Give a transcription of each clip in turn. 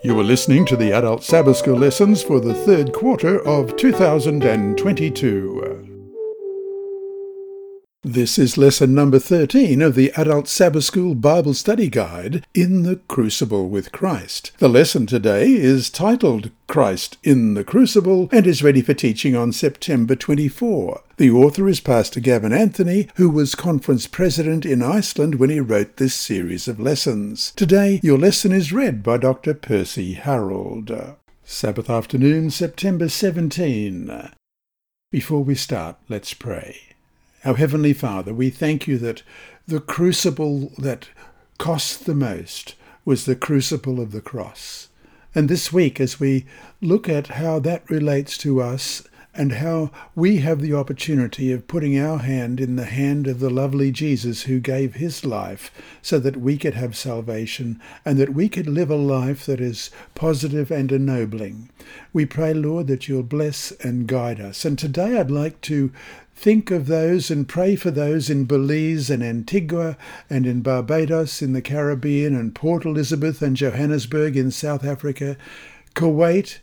You are listening to the Adult Sabbath School lessons for the third quarter of 2022. This is lesson number 13 of the Adult Sabbath School Bible Study Guide, In the Crucible with Christ. The lesson today is titled Christ in the Crucible and is ready for teaching on September 24. The author is Pastor Gavin Anthony, who was conference president in Iceland when he wrote this series of lessons. Today, your lesson is read by Dr. Percy Harold. Sabbath afternoon, September 17. Before we start, let's pray. Our Heavenly Father, we thank you that the crucible that cost the most was the crucible of the cross. And this week, as we look at how that relates to us and how we have the opportunity of putting our hand in the hand of the lovely Jesus who gave his life so that we could have salvation and that we could live a life that is positive and ennobling. We pray, Lord, that you'll bless and guide us. And today I'd like to think of those and pray for those in Belize and Antigua and in Barbados in the Caribbean and Port Elizabeth and Johannesburg in South Africa, Kuwait,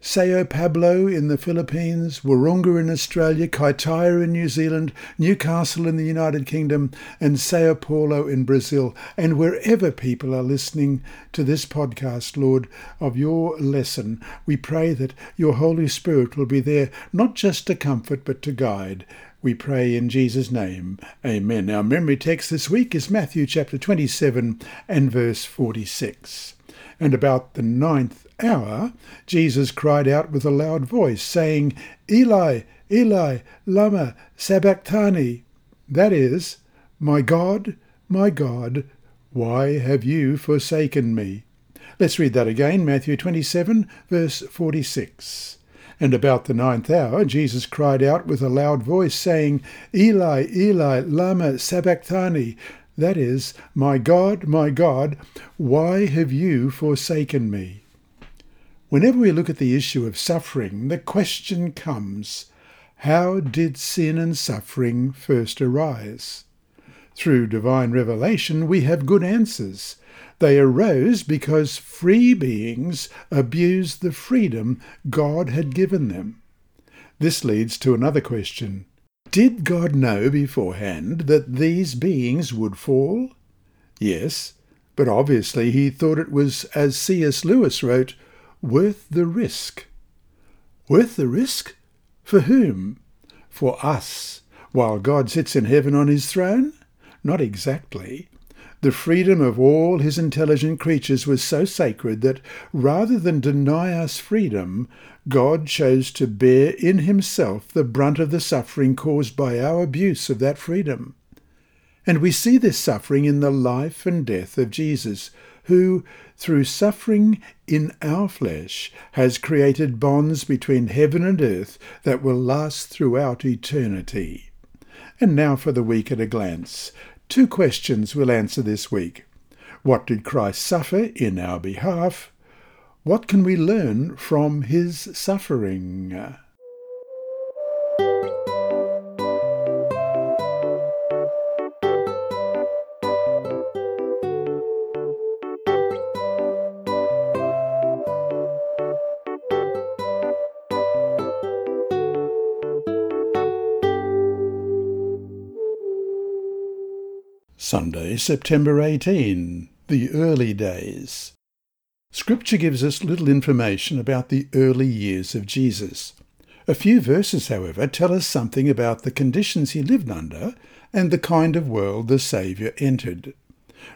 San Pablo in the Philippines, Wahroonga in Australia, Kaitaia in New Zealand, Newcastle in the United Kingdom, and Sao Paulo in Brazil. And wherever people are listening to this podcast, Lord, of your lesson, we pray that your Holy Spirit will be there not just to comfort but to guide. We pray in Jesus' name. Amen. Our memory text this week is Matthew chapter 27 and verse 46. And about the ninth hour, Jesus cried out with a loud voice, saying, Eli, Eli, lama sabachthani. That is, My God, my God, why have you forsaken me? Let's read that again, Matthew 27, verse 46. And about the ninth hour, Jesus cried out with a loud voice, saying, Eli, Eli, lama sabachthani. That is, My God, my God, why have you forsaken me? Whenever we look at the issue of suffering, the question comes how did sin and suffering first arise? Through divine revelation, we have good answers. They arose because free beings abused the freedom God had given them. This leads to another question. Did God know beforehand that these beings would fall? Yes, but obviously he thought it was, as C.S. Lewis wrote, worth the risk. Worth the risk? For whom? For us, while God sits in heaven on his throne? Not exactly. The freedom of all his intelligent creatures was so sacred that rather than deny us freedom, God chose to bear in himself the brunt of the suffering caused by our abuse of that freedom. And we see this suffering in the life and death of Jesus, who, through suffering in our flesh, has created bonds between heaven and earth that will last throughout eternity. And now for the week at a glance. Two questions we'll answer this week. What did Christ suffer in our behalf? What can we learn from his suffering? September 18, the early days. Scripture gives us little information about the early years of Jesus. A few verses, however, tell us something about the conditions he lived under and the kind of world the Saviour entered.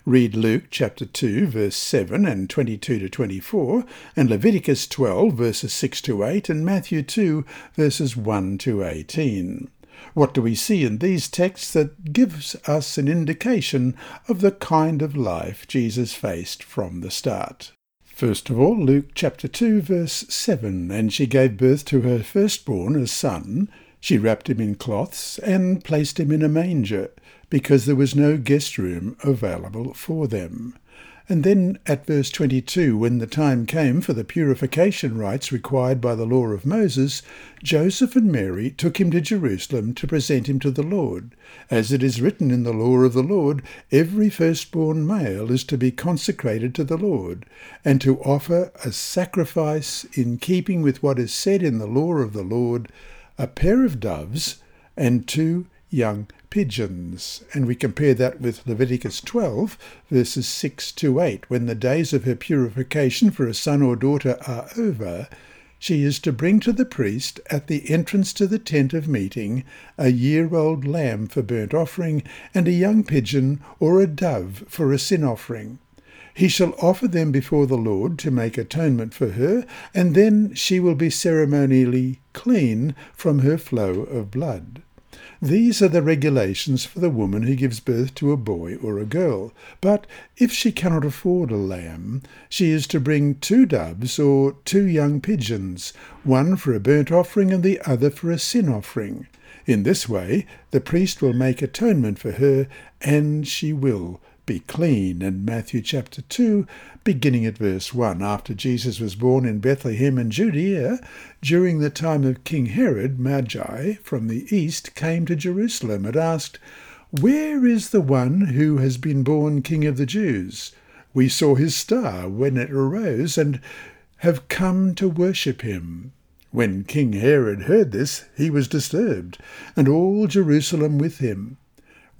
Read Luke chapter 2 verse 7 and 22 to 24 and Leviticus 12 verses 6 to 8 and Matthew 2 verses 1 to 18. What do we see in these texts that gives us an indication of the kind of life Jesus faced from the start? First of all, Luke chapter 2, verse 7 And she gave birth to her firstborn, a son. She wrapped him in cloths and placed him in a manger, because there was no guest room available for them. And then at verse 22, when the time came for the purification rites required by the law of Moses, Joseph and Mary took him to Jerusalem to present him to the Lord. As it is written in the law of the Lord, every firstborn male is to be consecrated to the Lord, and to offer a sacrifice in keeping with what is said in the law of the Lord, a pair of doves and two young pigeons. And we compare that with Leviticus 12, verses 6 to 8. When the days of her purification for a son or daughter are over, she is to bring to the priest at the entrance to the tent of meeting a year old lamb for burnt offering, and a young pigeon or a dove for a sin offering. He shall offer them before the Lord to make atonement for her, and then she will be ceremonially clean from her flow of blood. These are the regulations for the woman who gives birth to a boy or a girl. But if she cannot afford a lamb, she is to bring two doves or two young pigeons, one for a burnt offering and the other for a sin offering. In this way, the priest will make atonement for her, and she will be clean. And Matthew chapter 2, beginning at verse 1. After Jesus was born in Bethlehem in Judea, during the time of King Herod, Magi from the east came to Jerusalem and asked, Where is the one who has been born King of the Jews? We saw his star when it arose and have come to worship him. When King Herod heard this, he was disturbed, and all Jerusalem with him.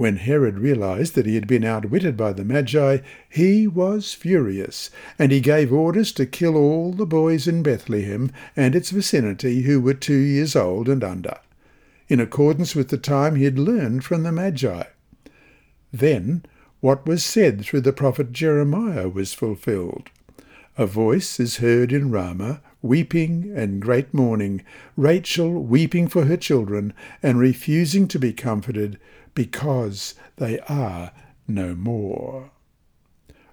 When Herod realized that he had been outwitted by the Magi, he was furious, and he gave orders to kill all the boys in Bethlehem and its vicinity who were two years old and under, in accordance with the time he had learned from the Magi. Then what was said through the prophet Jeremiah was fulfilled. A voice is heard in Ramah, weeping and great mourning, Rachel weeping for her children, and refusing to be comforted, because they are no more.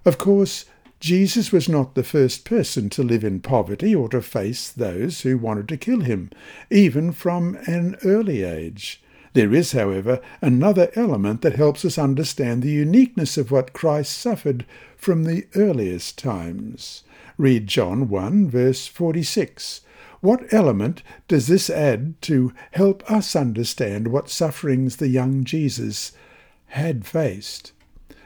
Of course, Jesus was not the first person to live in poverty or to face those who wanted to kill him, even from an early age. There is, however, another element that helps us understand the uniqueness of what Christ suffered from the earliest times. Read John 1, verse 46. What element does this add to help us understand what sufferings the young Jesus had faced?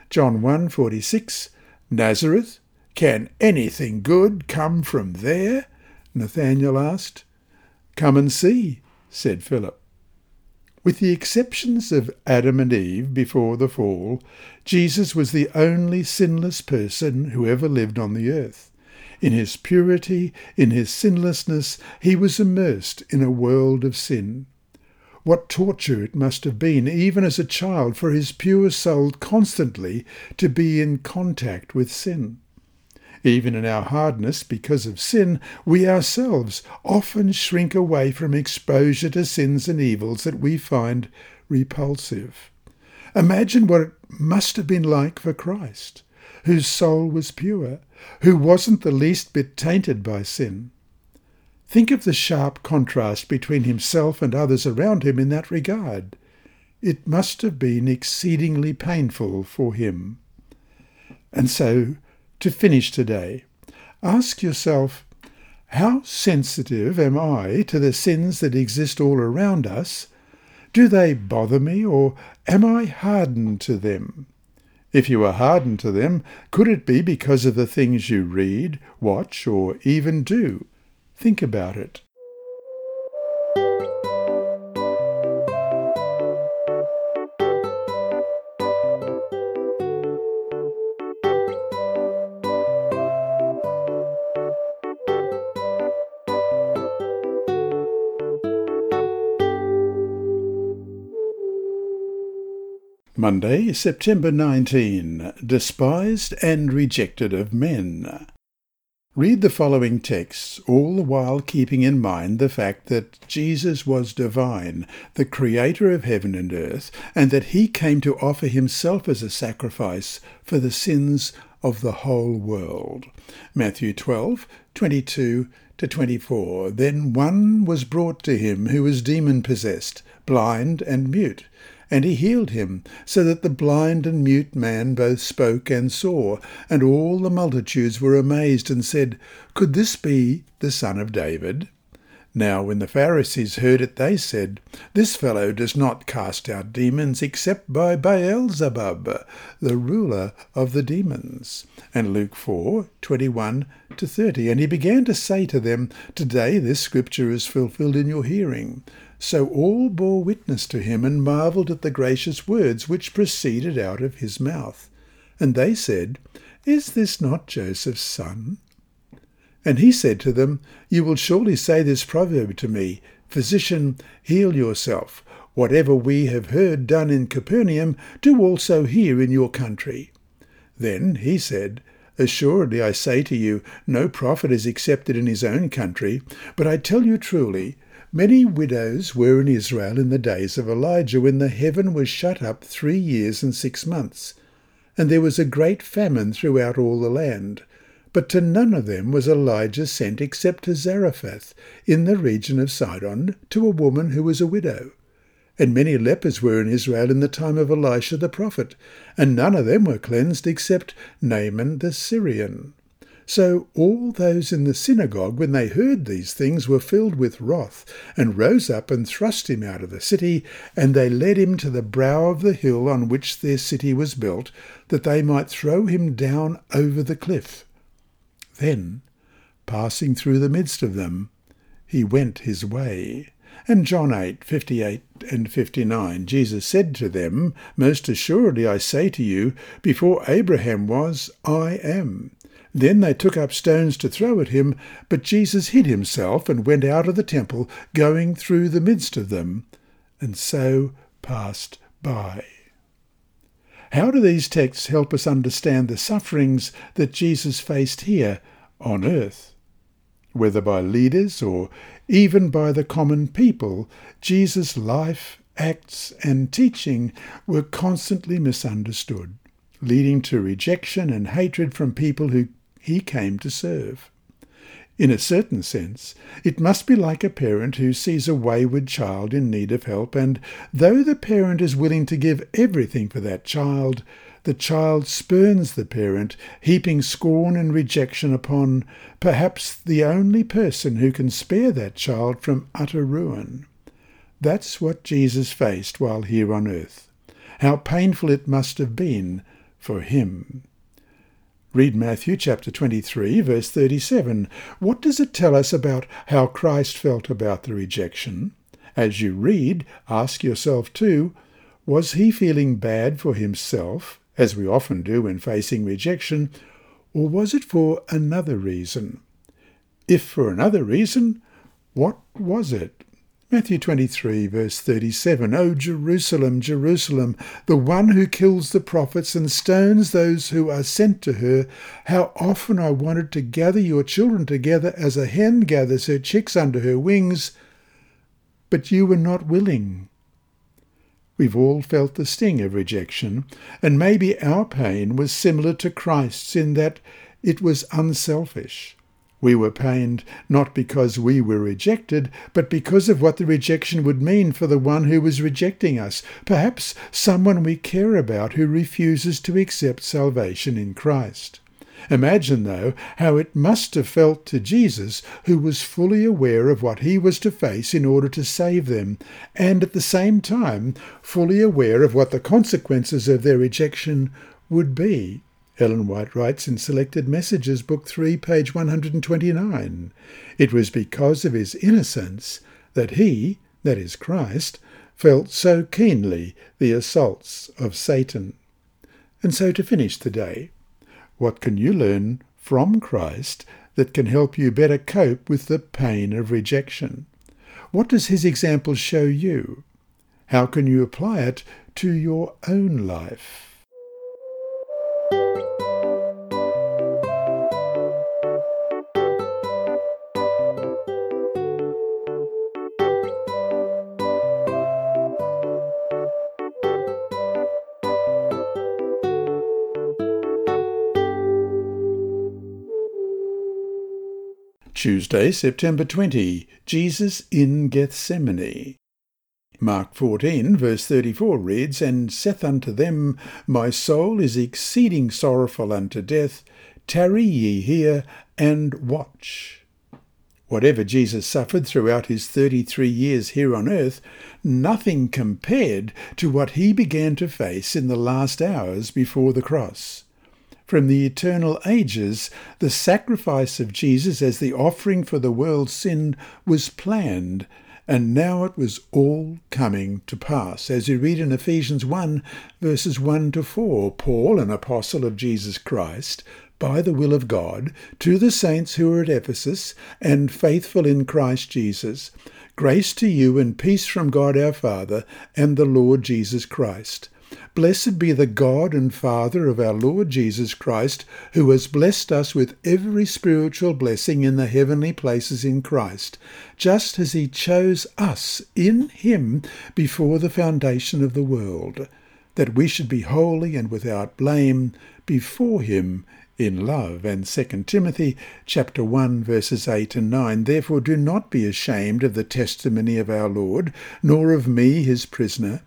John 1:46 Nazareth can anything good come from there? Nathanael asked. Come and see, said Philip. With the exceptions of Adam and Eve before the fall, Jesus was the only sinless person who ever lived on the earth. In his purity, in his sinlessness, he was immersed in a world of sin. What torture it must have been, even as a child, for his pure soul constantly to be in contact with sin. Even in our hardness because of sin, we ourselves often shrink away from exposure to sins and evils that we find repulsive. Imagine what it must have been like for Christ, whose soul was pure, who wasn't the least bit tainted by sin. Think of the sharp contrast between himself and others around him in that regard. It must have been exceedingly painful for him. And so, to finish today, ask yourself, how sensitive am I to the sins that exist all around us? Do they bother me, or am I hardened to them? If you are hardened to them, could it be because of the things you read, watch, or even do? Think about it. Monday, September 19. Despised and rejected of men. Read the following texts, all the while keeping in mind the fact that Jesus was divine, the creator of heaven and earth, and that he came to offer himself as a sacrifice for the sins of the whole world. Matthew 12, 22 to 24. Then one was brought to him who was demon possessed, blind and mute. And he healed him, so that the blind and mute man both spoke and saw. And all the multitudes were amazed and said, Could this be the son of David? Now when the Pharisees heard it, they said, This fellow does not cast out demons except by Beelzebub, the ruler of the demons. And Luke 4, 21 to 30. And he began to say to them, Today this scripture is fulfilled in your hearing. So all bore witness to him and marvelled at the gracious words which proceeded out of his mouth. And they said, Is this not Joseph's son? And he said to them, You will surely say this proverb to me, Physician, heal yourself. Whatever we have heard done in Capernaum, do also here in your country. Then he said, Assuredly I say to you, no prophet is accepted in his own country, but I tell you truly, Many widows were in Israel in the days of Elijah, when the heaven was shut up three years and six months, and there was a great famine throughout all the land. But to none of them was Elijah sent except to Zarephath, in the region of Sidon, to a woman who was a widow. And many lepers were in Israel in the time of Elisha the prophet, and none of them were cleansed except Naaman the Syrian. So all those in the synagogue, when they heard these things, were filled with wrath, and rose up and thrust him out of the city, and they led him to the brow of the hill on which their city was built, that they might throw him down over the cliff. Then, passing through the midst of them, he went his way. And John 8, 58 and 59, Jesus said to them, Most assuredly I say to you, before Abraham was, I am. Then they took up stones to throw at him, but Jesus hid himself and went out of the temple, going through the midst of them, and so passed by. How do these texts help us understand the sufferings that Jesus faced here on earth? Whether by leaders or even by the common people, Jesus' life, acts, and teaching were constantly misunderstood, leading to rejection and hatred from people who he came to serve. In a certain sense, it must be like a parent who sees a wayward child in need of help, and though the parent is willing to give everything for that child, the child spurns the parent, heaping scorn and rejection upon perhaps the only person who can spare that child from utter ruin. That's what Jesus faced while here on earth. How painful it must have been for him. Read Matthew chapter 23, verse 37. What does it tell us about how Christ felt about the rejection? As you read, ask yourself too, was he feeling bad for himself, as we often do when facing rejection, or was it for another reason? If for another reason, what was it? Matthew 23, verse 37 O Jerusalem, Jerusalem, the one who kills the prophets and stones those who are sent to her, how often I wanted to gather your children together as a hen gathers her chicks under her wings, but you were not willing. We've all felt the sting of rejection, and maybe our pain was similar to Christ's in that it was unselfish. We were pained not because we were rejected, but because of what the rejection would mean for the one who was rejecting us, perhaps someone we care about who refuses to accept salvation in Christ. Imagine, though, how it must have felt to Jesus, who was fully aware of what he was to face in order to save them, and at the same time fully aware of what the consequences of their rejection would be. Ellen White writes in Selected Messages, Book 3, page 129. It was because of his innocence that he, that is Christ, felt so keenly the assaults of Satan. And so to finish the day, what can you learn from Christ that can help you better cope with the pain of rejection? What does his example show you? How can you apply it to your own life? Tuesday, September 20. Jesus in Gethsemane. Mark 14, verse 34 reads, And saith unto them, My soul is exceeding sorrowful unto death. Tarry ye here, and watch. Whatever Jesus suffered throughout his 33 years here on earth, nothing compared to what he began to face in the last hours before the cross from the eternal ages, the sacrifice of Jesus as the offering for the world's sin was planned, and now it was all coming to pass. As you read in Ephesians 1, verses 1 to 4, Paul, an apostle of Jesus Christ, by the will of God, to the saints who are at Ephesus and faithful in Christ Jesus, grace to you and peace from God our Father and the Lord Jesus Christ. Blessed be the God and Father of our Lord Jesus Christ, who has blessed us with every spiritual blessing in the heavenly places in Christ, just as he chose us in him before the foundation of the world, that we should be holy and without blame before him in love. And 2 Timothy chapter 1 verses 8 and 9. Therefore do not be ashamed of the testimony of our Lord, nor of me his prisoner,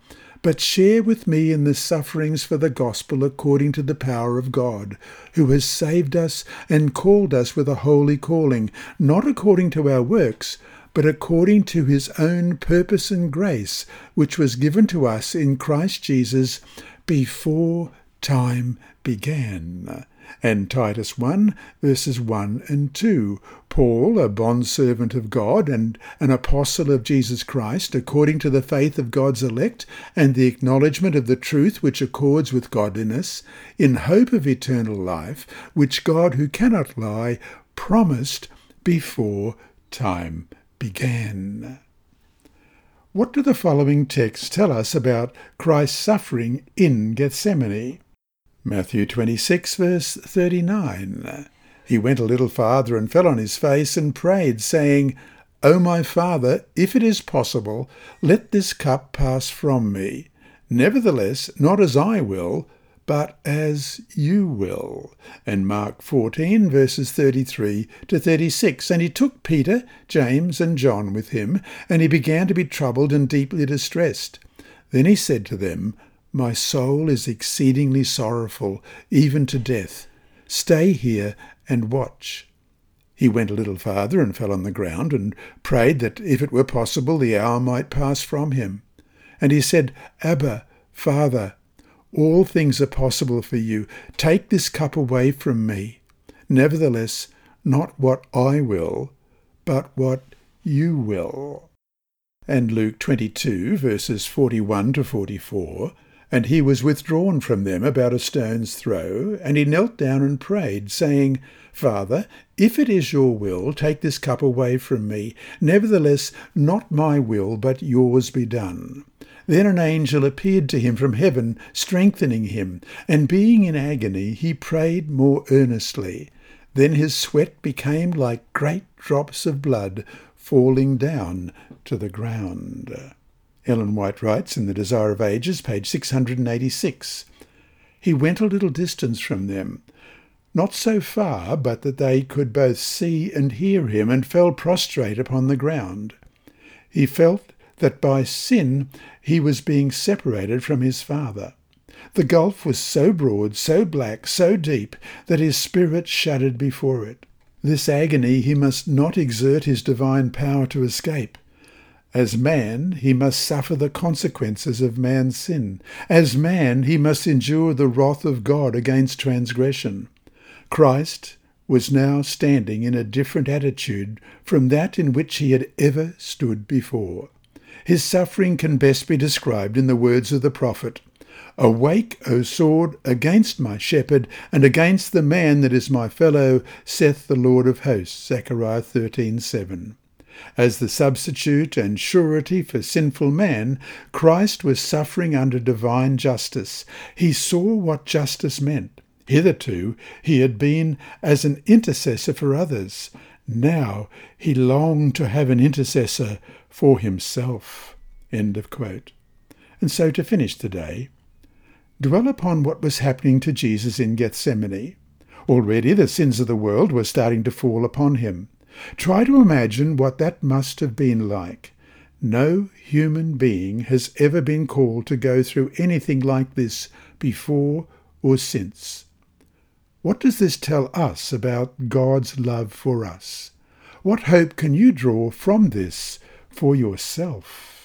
but share with me in the sufferings for the gospel according to the power of God, who has saved us and called us with a holy calling, not according to our works, but according to his own purpose and grace, which was given to us in Christ Jesus before time began and Titus 1, verses 1 and 2. Paul, a bondservant of God and an apostle of Jesus Christ, according to the faith of God's elect and the acknowledgement of the truth which accords with godliness, in hope of eternal life, which God, who cannot lie, promised before time began. What do the following texts tell us about Christ's suffering in Gethsemane? Matthew 26, verse 39. He went a little farther and fell on his face and prayed, saying, O my Father, if it is possible, let this cup pass from me. Nevertheless, not as I will, but as you will. And Mark 14, verses 33 to 36. And he took Peter, James, and John with him, and he began to be troubled and deeply distressed. Then he said to them, my soul is exceedingly sorrowful, even to death. Stay here and watch. He went a little farther and fell on the ground and prayed that if it were possible the hour might pass from him. And he said, Abba, Father, all things are possible for you. Take this cup away from me. Nevertheless, not what I will, but what you will. And Luke 22, verses 41 to 44 And he was withdrawn from them about a stone's throw, and he knelt down and prayed, saying, Father, if it is your will, take this cup away from me. Nevertheless, not my will, but yours be done. Then an angel appeared to him from heaven, strengthening him, and being in agony, he prayed more earnestly. Then his sweat became like great drops of blood falling down to the ground. Ellen White writes in The Desire of Ages, page 686. He went a little distance from them, not so far but that they could both see and hear him, and fell prostrate upon the ground. He felt that by sin he was being separated from his Father. The gulf was so broad, so black, so deep, that his spirit shuddered before it. This agony he must not exert his divine power to escape. As man, he must suffer the consequences of man's sin. As man, he must endure the wrath of God against transgression. Christ was now standing in a different attitude from that in which he had ever stood before. His suffering can best be described in the words of the prophet Awake, O sword, against my shepherd, and against the man that is my fellow, saith the Lord of hosts. Zechariah 13:7. As the substitute and surety for sinful man, Christ was suffering under divine justice. He saw what justice meant. Hitherto he had been as an intercessor for others. Now he longed to have an intercessor for himself. End of quote. And so to finish the day, dwell upon what was happening to Jesus in Gethsemane. Already the sins of the world were starting to fall upon him. Try to imagine what that must have been like. No human being has ever been called to go through anything like this before or since. What does this tell us about God's love for us? What hope can you draw from this for yourself?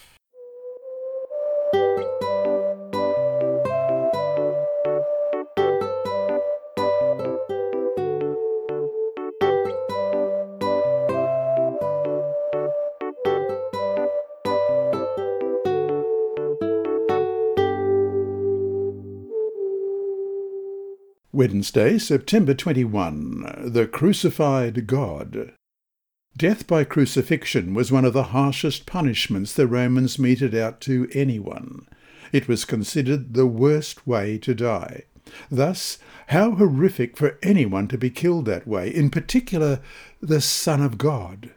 Wednesday, September 21. The Crucified God. Death by crucifixion was one of the harshest punishments the Romans meted out to anyone. It was considered the worst way to die. Thus, how horrific for anyone to be killed that way, in particular the Son of God.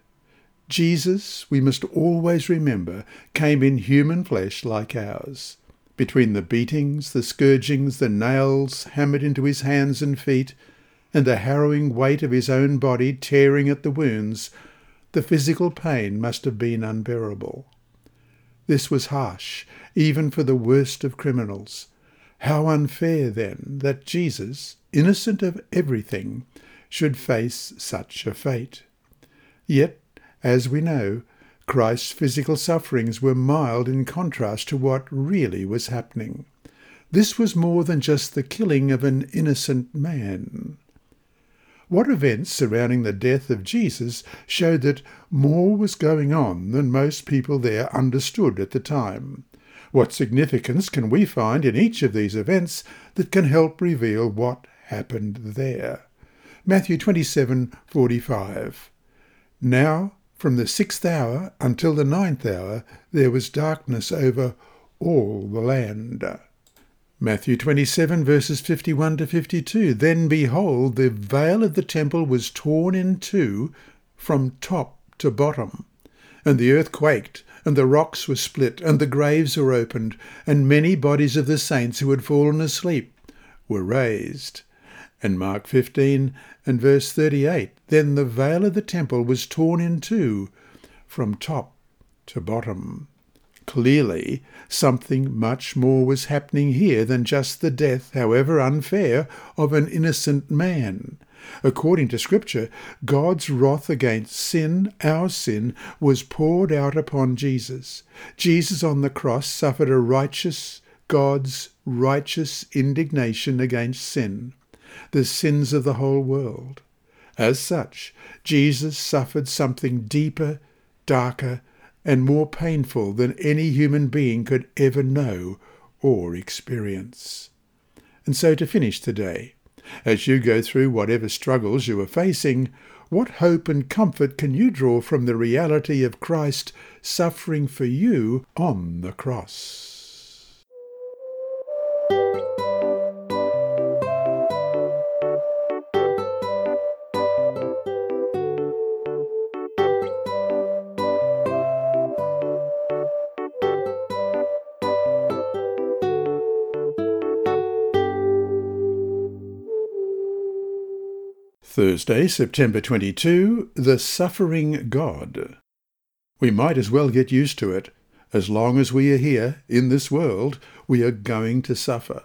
Jesus, we must always remember, came in human flesh like ours. Between the beatings, the scourgings, the nails hammered into his hands and feet, and the harrowing weight of his own body tearing at the wounds, the physical pain must have been unbearable. This was harsh, even for the worst of criminals. How unfair, then, that Jesus, innocent of everything, should face such a fate. Yet, as we know, Christ's physical sufferings were mild in contrast to what really was happening. This was more than just the killing of an innocent man. What events surrounding the death of Jesus showed that more was going on than most people there understood at the time. What significance can we find in each of these events that can help reveal what happened there? Matthew 27:45. Now from the sixth hour until the ninth hour there was darkness over all the land. Matthew 27 verses 51 to 52. Then behold, the veil of the temple was torn in two from top to bottom. And the earth quaked, and the rocks were split, and the graves were opened, and many bodies of the saints who had fallen asleep were raised. And Mark 15 and verse 38 Then the veil of the temple was torn in two from top to bottom. Clearly, something much more was happening here than just the death, however unfair, of an innocent man. According to Scripture, God's wrath against sin, our sin, was poured out upon Jesus. Jesus on the cross suffered a righteous, God's righteous indignation against sin the sins of the whole world. As such, Jesus suffered something deeper, darker, and more painful than any human being could ever know or experience. And so to finish today, as you go through whatever struggles you are facing, what hope and comfort can you draw from the reality of Christ suffering for you on the cross? Thursday, September 22, The Suffering God. We might as well get used to it. As long as we are here, in this world, we are going to suffer.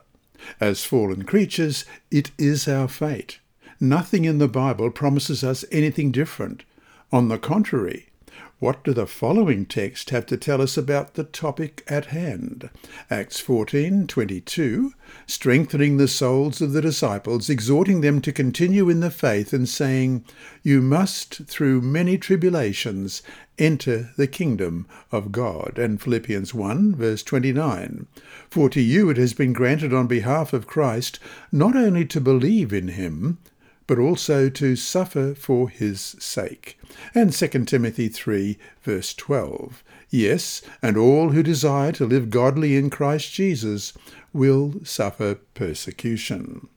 As fallen creatures, it is our fate. Nothing in the Bible promises us anything different. On the contrary, what do the following text have to tell us about the topic at hand? Acts 14:22, strengthening the souls of the disciples, exhorting them to continue in the faith and saying, "You must through many tribulations enter the kingdom of God." And Philippians 1 verse 29, "For to you it has been granted on behalf of Christ not only to believe in him, but also to suffer for his sake. And 2 Timothy 3, verse 12. Yes, and all who desire to live godly in Christ Jesus will suffer persecution.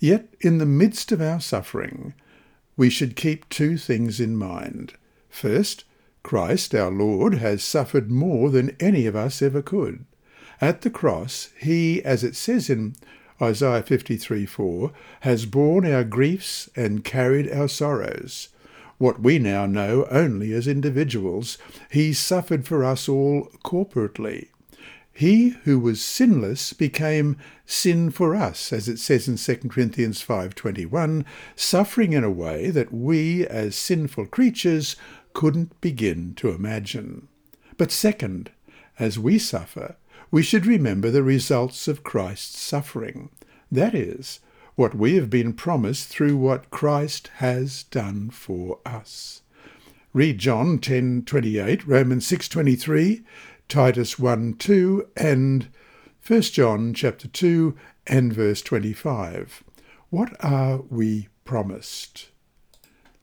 Yet, in the midst of our suffering, we should keep two things in mind. First, Christ our Lord has suffered more than any of us ever could. At the cross, he, as it says in Isaiah 53 4, has borne our griefs and carried our sorrows. What we now know only as individuals, he suffered for us all corporately. He who was sinless became sin for us, as it says in 2 Corinthians 5:21, suffering in a way that we as sinful creatures couldn't begin to imagine. But second, as we suffer, we should remember the results of Christ's suffering. That is, what we have been promised through what Christ has done for us. Read John 10:28, Romans 6:23, Titus 1:2 and 1 John chapter 2 and verse 25. What are we promised?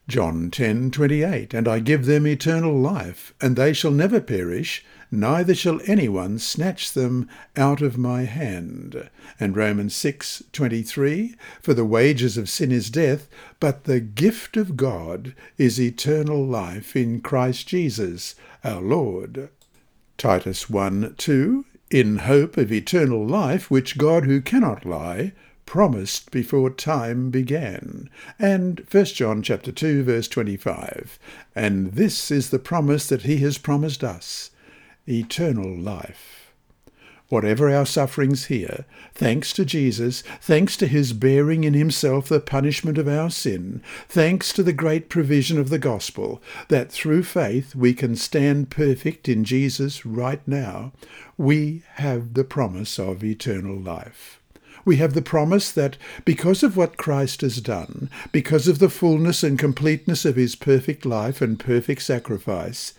John 10:28 And I give them eternal life and they shall never perish neither shall anyone snatch them out of my hand. And Romans 6:23 For the wages of sin is death but the gift of God is eternal life in Christ Jesus our Lord. Titus 1:2 In hope of eternal life which God who cannot lie promised before time began. And 1 John chapter 2 verse 25. And this is the promise that he has promised us, eternal life. Whatever our sufferings here, thanks to Jesus, thanks to his bearing in himself the punishment of our sin, thanks to the great provision of the gospel, that through faith we can stand perfect in Jesus right now, we have the promise of eternal life we have the promise that because of what Christ has done, because of the fullness and completeness of his perfect life and perfect sacrifice,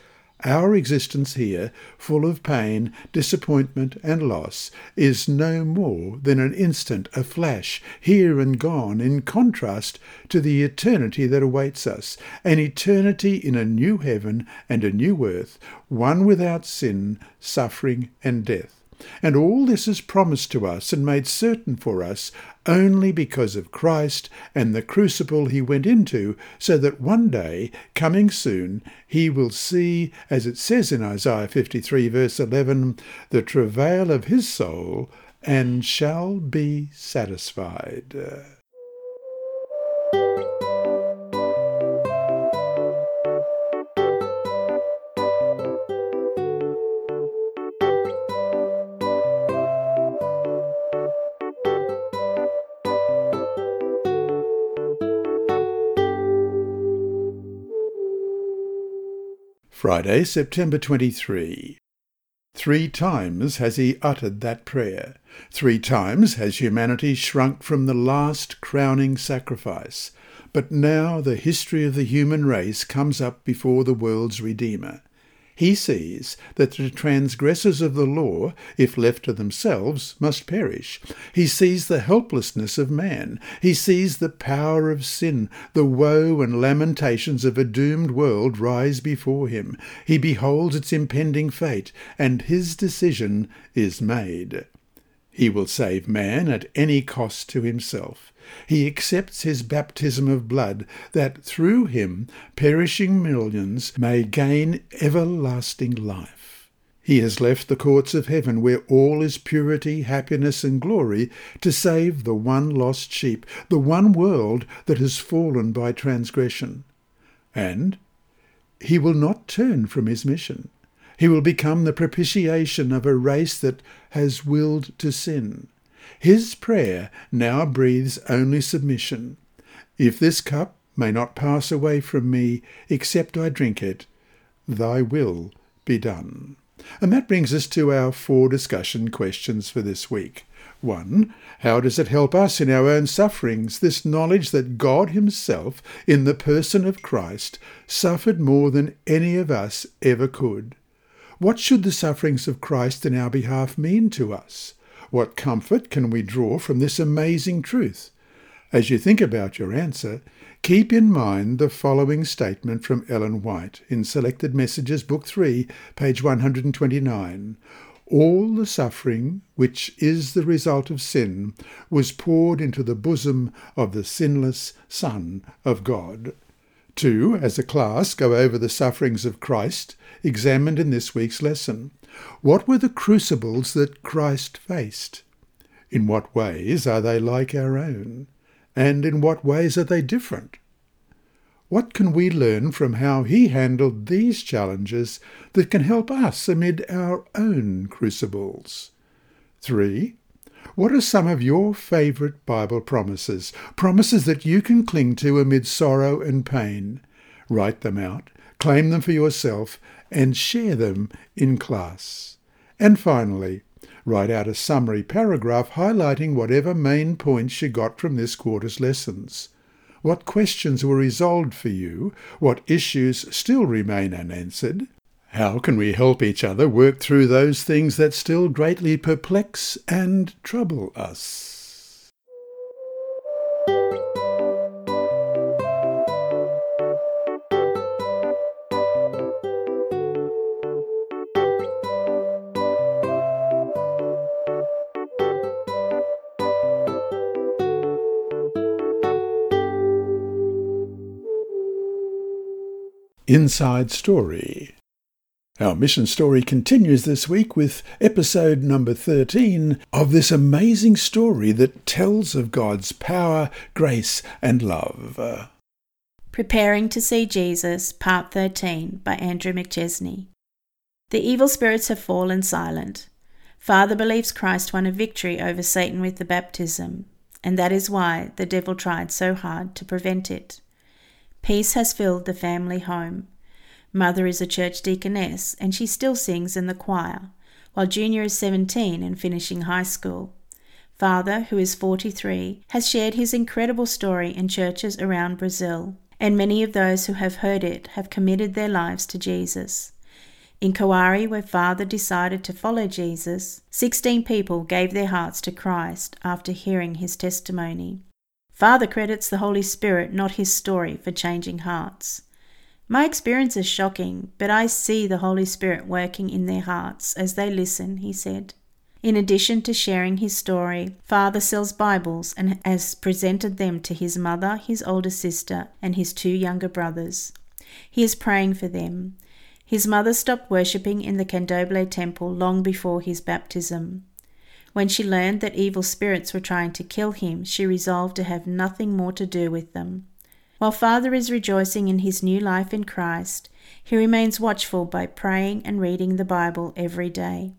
our existence here, full of pain, disappointment, and loss, is no more than an instant, a flash, here and gone, in contrast to the eternity that awaits us, an eternity in a new heaven and a new earth, one without sin, suffering, and death. And all this is promised to us and made certain for us only because of Christ and the crucible he went into, so that one day, coming soon, he will see, as it says in Isaiah 53, verse 11, the travail of his soul and shall be satisfied. Friday, September 23. Three times has he uttered that prayer. Three times has humanity shrunk from the last crowning sacrifice. But now the history of the human race comes up before the world's Redeemer. He sees that the transgressors of the law, if left to themselves, must perish. He sees the helplessness of man. He sees the power of sin, the woe and lamentations of a doomed world rise before him. He beholds its impending fate, and his decision is made. He will save man at any cost to himself. He accepts his baptism of blood, that through him perishing millions may gain everlasting life. He has left the courts of heaven, where all is purity, happiness, and glory, to save the one lost sheep, the one world that has fallen by transgression. And he will not turn from his mission. He will become the propitiation of a race that has willed to sin. His prayer now breathes only submission. If this cup may not pass away from me, except I drink it, thy will be done. And that brings us to our four discussion questions for this week. 1. How does it help us in our own sufferings, this knowledge that God Himself, in the person of Christ, suffered more than any of us ever could? What should the sufferings of Christ in our behalf mean to us? What comfort can we draw from this amazing truth? As you think about your answer, keep in mind the following statement from Ellen White in Selected Messages, Book 3, page 129. All the suffering which is the result of sin was poured into the bosom of the sinless Son of God. 2. As a class, go over the sufferings of Christ examined in this week's lesson. What were the crucibles that Christ faced? In what ways are they like our own? And in what ways are they different? What can we learn from how he handled these challenges that can help us amid our own crucibles? 3. What are some of your favourite Bible promises? Promises that you can cling to amid sorrow and pain. Write them out, claim them for yourself, and share them in class. And finally, write out a summary paragraph highlighting whatever main points you got from this quarter's lessons. What questions were resolved for you? What issues still remain unanswered? How can we help each other work through those things that still greatly perplex and trouble us? Inside Story. Our mission story continues this week with episode number 13 of this amazing story that tells of God's power, grace, and love. Preparing to See Jesus, Part 13 by Andrew McChesney. The evil spirits have fallen silent. Father believes Christ won a victory over Satan with the baptism, and that is why the devil tried so hard to prevent it. Peace has filled the family home. Mother is a church deaconess and she still sings in the choir, while Junior is 17 and finishing high school. Father, who is 43, has shared his incredible story in churches around Brazil, and many of those who have heard it have committed their lives to Jesus. In Coari, where Father decided to follow Jesus, 16 people gave their hearts to Christ after hearing his testimony. Father credits the Holy Spirit, not his story, for changing hearts. My experience is shocking, but I see the Holy Spirit working in their hearts as they listen, he said. In addition to sharing his story, Father sells Bibles and has presented them to his mother, his older sister, and his two younger brothers. He is praying for them. His mother stopped worshipping in the Candomblé temple long before his baptism. When she learned that evil spirits were trying to kill him, she resolved to have nothing more to do with them. While Father is rejoicing in his new life in Christ, he remains watchful by praying and reading the Bible every day.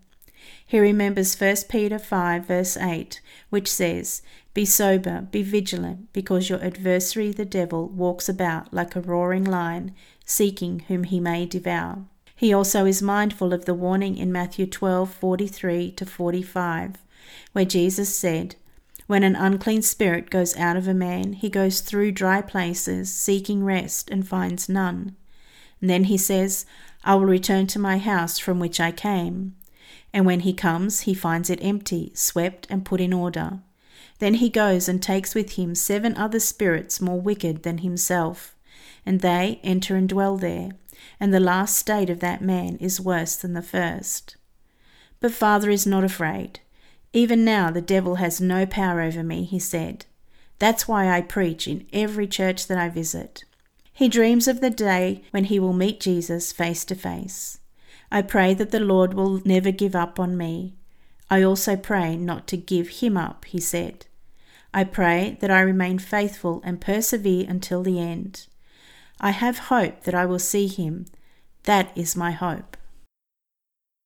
He remembers 1 Peter 5, verse 8, which says, Be sober, be vigilant, because your adversary the devil walks about like a roaring lion, seeking whom he may devour. He also is mindful of the warning in Matthew 12:43 to 45, where Jesus said, When an unclean spirit goes out of a man, he goes through dry places, seeking rest, and finds none. And then he says, I will return to my house from which I came. And when he comes, he finds it empty, swept, and put in order. Then he goes and takes with him seven other spirits more wicked than himself, and they enter and dwell there. And the last state of that man is worse than the first. But Father is not afraid. Even now the devil has no power over me, he said. That's why I preach in every church that I visit. He dreams of the day when he will meet Jesus face to face. I pray that the Lord will never give up on me. I also pray not to give him up, he said. I pray that I remain faithful and persevere until the end. I have hope that I will see him. That is my hope.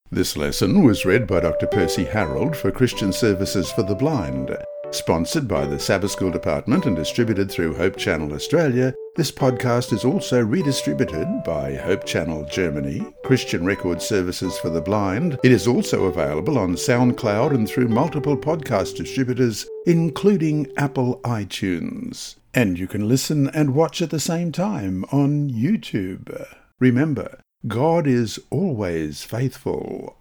This lesson was read by Dr. Percy Harold for Christian Services for the Blind. Sponsored by the Sabbath School Department and distributed through Hope Channel Australia, this podcast is also redistributed by Hope Channel Germany, Christian Record Services for the Blind. It is also available on SoundCloud and through multiple podcast distributors, including Apple iTunes. And you can listen and watch at the same time on YouTube. Remember, God is always faithful.